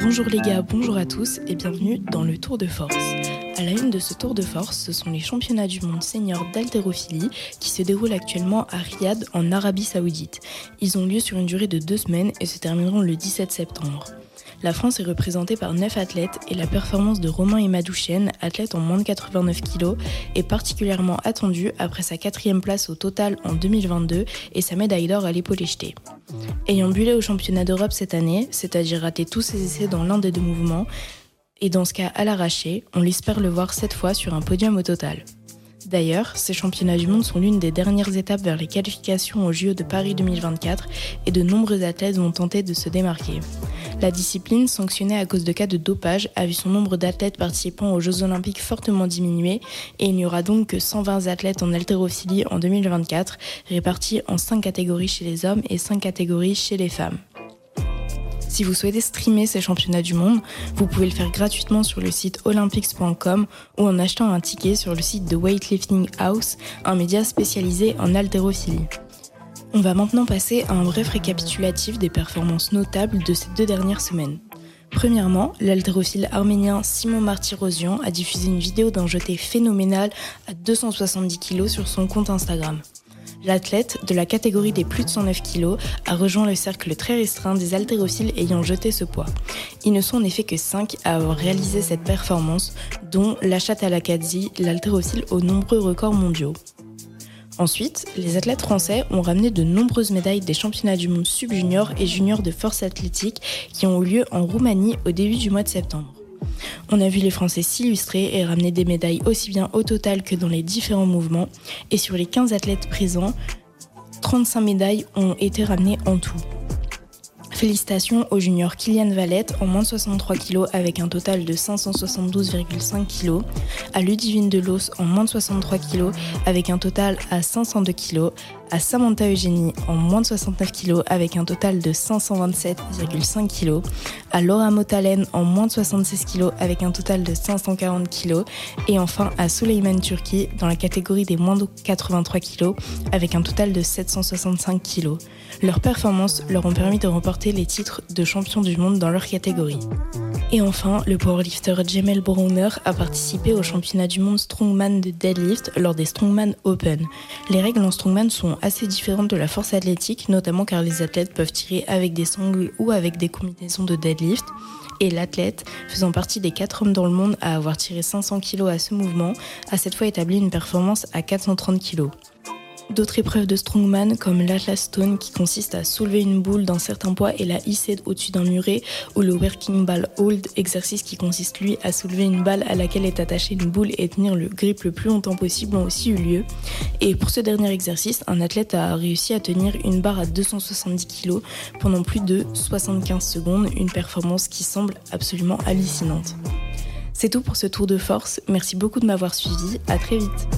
Bonjour les gars, bonjour à tous et bienvenue dans le Tour de Force, à la une de ce Tour de Force, ce sont les championnats du monde senior d'haltérophilie qui se déroulent actuellement à Riyad en Arabie Saoudite. Ils ont lieu sur une durée de deux semaines et se termineront le 17 septembre. La France est représentée par 9 athlètes et la performance de Romain Emadouchen, athlète en moins de 89 kg, est particulièrement attendue après sa quatrième place au total en 2022 et sa médaille d'or à l'épaule jetée. Ayant bullé au championnat d'Europe cette année, c'est-à-dire raté tous ses essais dans l'un des deux mouvements, et dans ce cas à l'arraché, on l'espère le voir cette fois sur un podium au total. D'ailleurs, ces championnats du monde sont l'une des dernières étapes vers les qualifications au JO de Paris 2024 et de nombreux athlètes vont tenter de se démarquer. La discipline, sanctionnée à cause de cas de dopage, a vu son nombre d'athlètes participant aux Jeux Olympiques fortement diminuer et il n'y aura donc que 120 athlètes en haltérophilie en 2024, répartis en 5 catégories chez les hommes et 5 catégories chez les femmes. Si vous souhaitez streamer ces championnats du monde, vous pouvez le faire gratuitement sur le site olympics.com ou en achetant un ticket sur le site de Weightlifting House, un média spécialisé en haltérophilie. On va maintenant passer à un bref récapitulatif des performances notables de ces deux dernières semaines. Premièrement, l'haltérophile arménien Simon Martyrosian a diffusé une vidéo d'un jeté phénoménal à 270 kg sur son compte Instagram. L'athlète, de la catégorie des plus de 109 kg, a rejoint le cercle très restreint des haltérophiles ayant jeté ce poids. Ils ne sont en effet que 5 à avoir réalisé cette performance, dont Lachat Alakadzi, l'haltérophile aux nombreux records mondiaux. Ensuite, les athlètes français ont ramené de nombreuses médailles des championnats du monde sub-junior et junior de force athlétique qui ont eu lieu en Roumanie au début du mois de septembre. On a vu les Français s'illustrer et ramener des médailles aussi bien au total que dans les différents mouvements. Et sur les 15 athlètes présents, 35 médailles ont été ramenées en tout. Félicitations au junior Kylian Valette en moins de 63 kg avec un total de 572,5 kg, à Ludivine Delos en moins de 63 kg avec un total à 502 kg, à Samantha Eugénie en moins de 69 kg avec un total de 527,5 kg, à Laura Motalen en moins de 76 kg avec un total de 540 kg et enfin à Suleiman Turki dans la catégorie des moins de 83 kg avec un total de 765 kg. Leurs performances leur ont permis de remporter les titres de champion du monde dans leur catégorie. Et enfin, le powerlifter Jamel Browner a participé au championnat du monde strongman de deadlift lors des Strongman Open. Les règles en strongman sont assez différentes de la force athlétique, notamment car les athlètes peuvent tirer avec des sangles ou avec des combinaisons de deadlift. Et l'athlète, faisant partie des 4 hommes dans le monde à avoir tiré 500 kg à ce mouvement, a cette fois établi une performance à 430 kg. D'autres épreuves de strongman comme l'Atlas Stone qui consiste à soulever une boule d'un certain poids et la hisser au-dessus d'un muret ou le Working Ball Hold, exercice qui consiste lui à soulever une balle à laquelle est attachée une boule et tenir le grip le plus longtemps possible ont aussi eu lieu. Et pour ce dernier exercice, un athlète a réussi à tenir une barre à 270 kg pendant plus de 75 secondes, une performance qui semble absolument hallucinante. C'est tout pour ce tour de force, merci beaucoup de m'avoir suivi, à très vite.